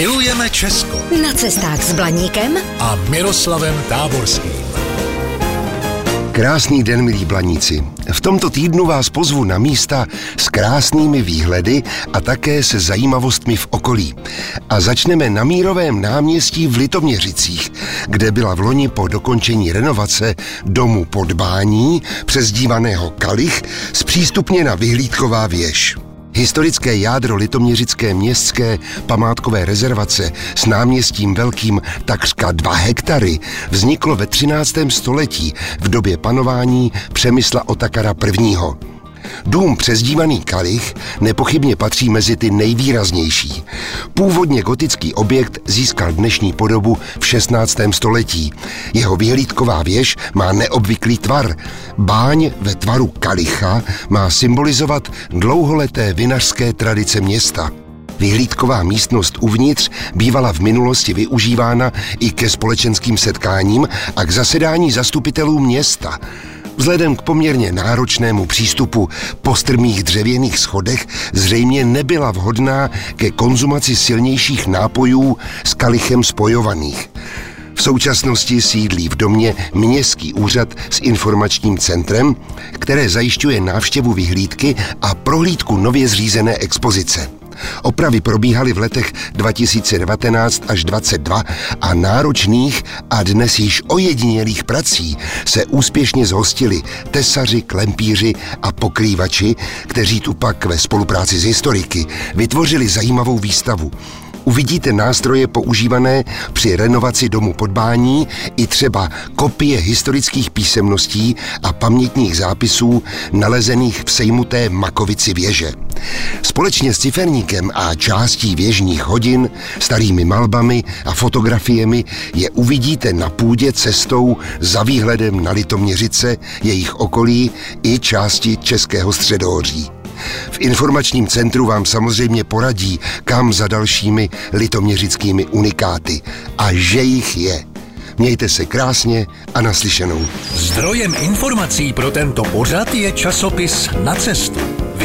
Milujeme Česko Na cestách s Blaníkem a Miroslavem Táborským. Krásný den, milí blaníci. V tomto týdnu vás pozvu na místa s krásnými výhledy a také se zajímavostmi v okolí. A začneme na Mírovém náměstí v Litoměřicích, kde byla v loni po dokončení renovace domu podbání, přezdívaného Kalich, zpřístupněna vyhlídková věž. Historické jádro Litoměřické městské památkové rezervace s náměstím velkým takřka 2 hektary vzniklo ve 13. století v době panování Přemysla Otakara I. Dům přezdívaný Kalich nepochybně patří mezi ty nejvýraznější. Původně gotický objekt získal dnešní podobu v 16. století. Jeho vyhlídková věž má neobvyklý tvar. Báň ve tvaru kalicha má symbolizovat dlouholeté vinařské tradice města. Vyhlídková místnost uvnitř bývala v minulosti využívána i ke společenským setkáním a k zasedání zastupitelů města. Vzhledem k poměrně náročnému přístupu po strmých dřevěných schodech zřejmě nebyla vhodná ke konzumaci silnějších nápojů s kalichem spojovaných. V současnosti sídlí v domě Městský úřad s informačním centrem, které zajišťuje návštěvu vyhlídky a prohlídku nově zřízené expozice. Opravy probíhaly v letech 2019 až 2022 a náročných a dnes již ojedinělých prací se úspěšně zhostili tesaři, klempíři a pokrývači, kteří tu pak ve spolupráci s historiky vytvořili zajímavou výstavu. Uvidíte nástroje používané při renovaci domu podbání i třeba kopie historických písemností a pamětních zápisů nalezených v sejmuté Makovici věže. Společně s ciferníkem a částí věžních hodin, starými malbami a fotografiemi je uvidíte na půdě cestou za výhledem na Litoměřice, jejich okolí i části Českého středohoří. V informačním centru vám samozřejmě poradí, kam za dalšími litoměřickými unikáty. A že jich je. Mějte se krásně a naslyšenou. Zdrojem informací pro tento pořad je časopis Na cestu.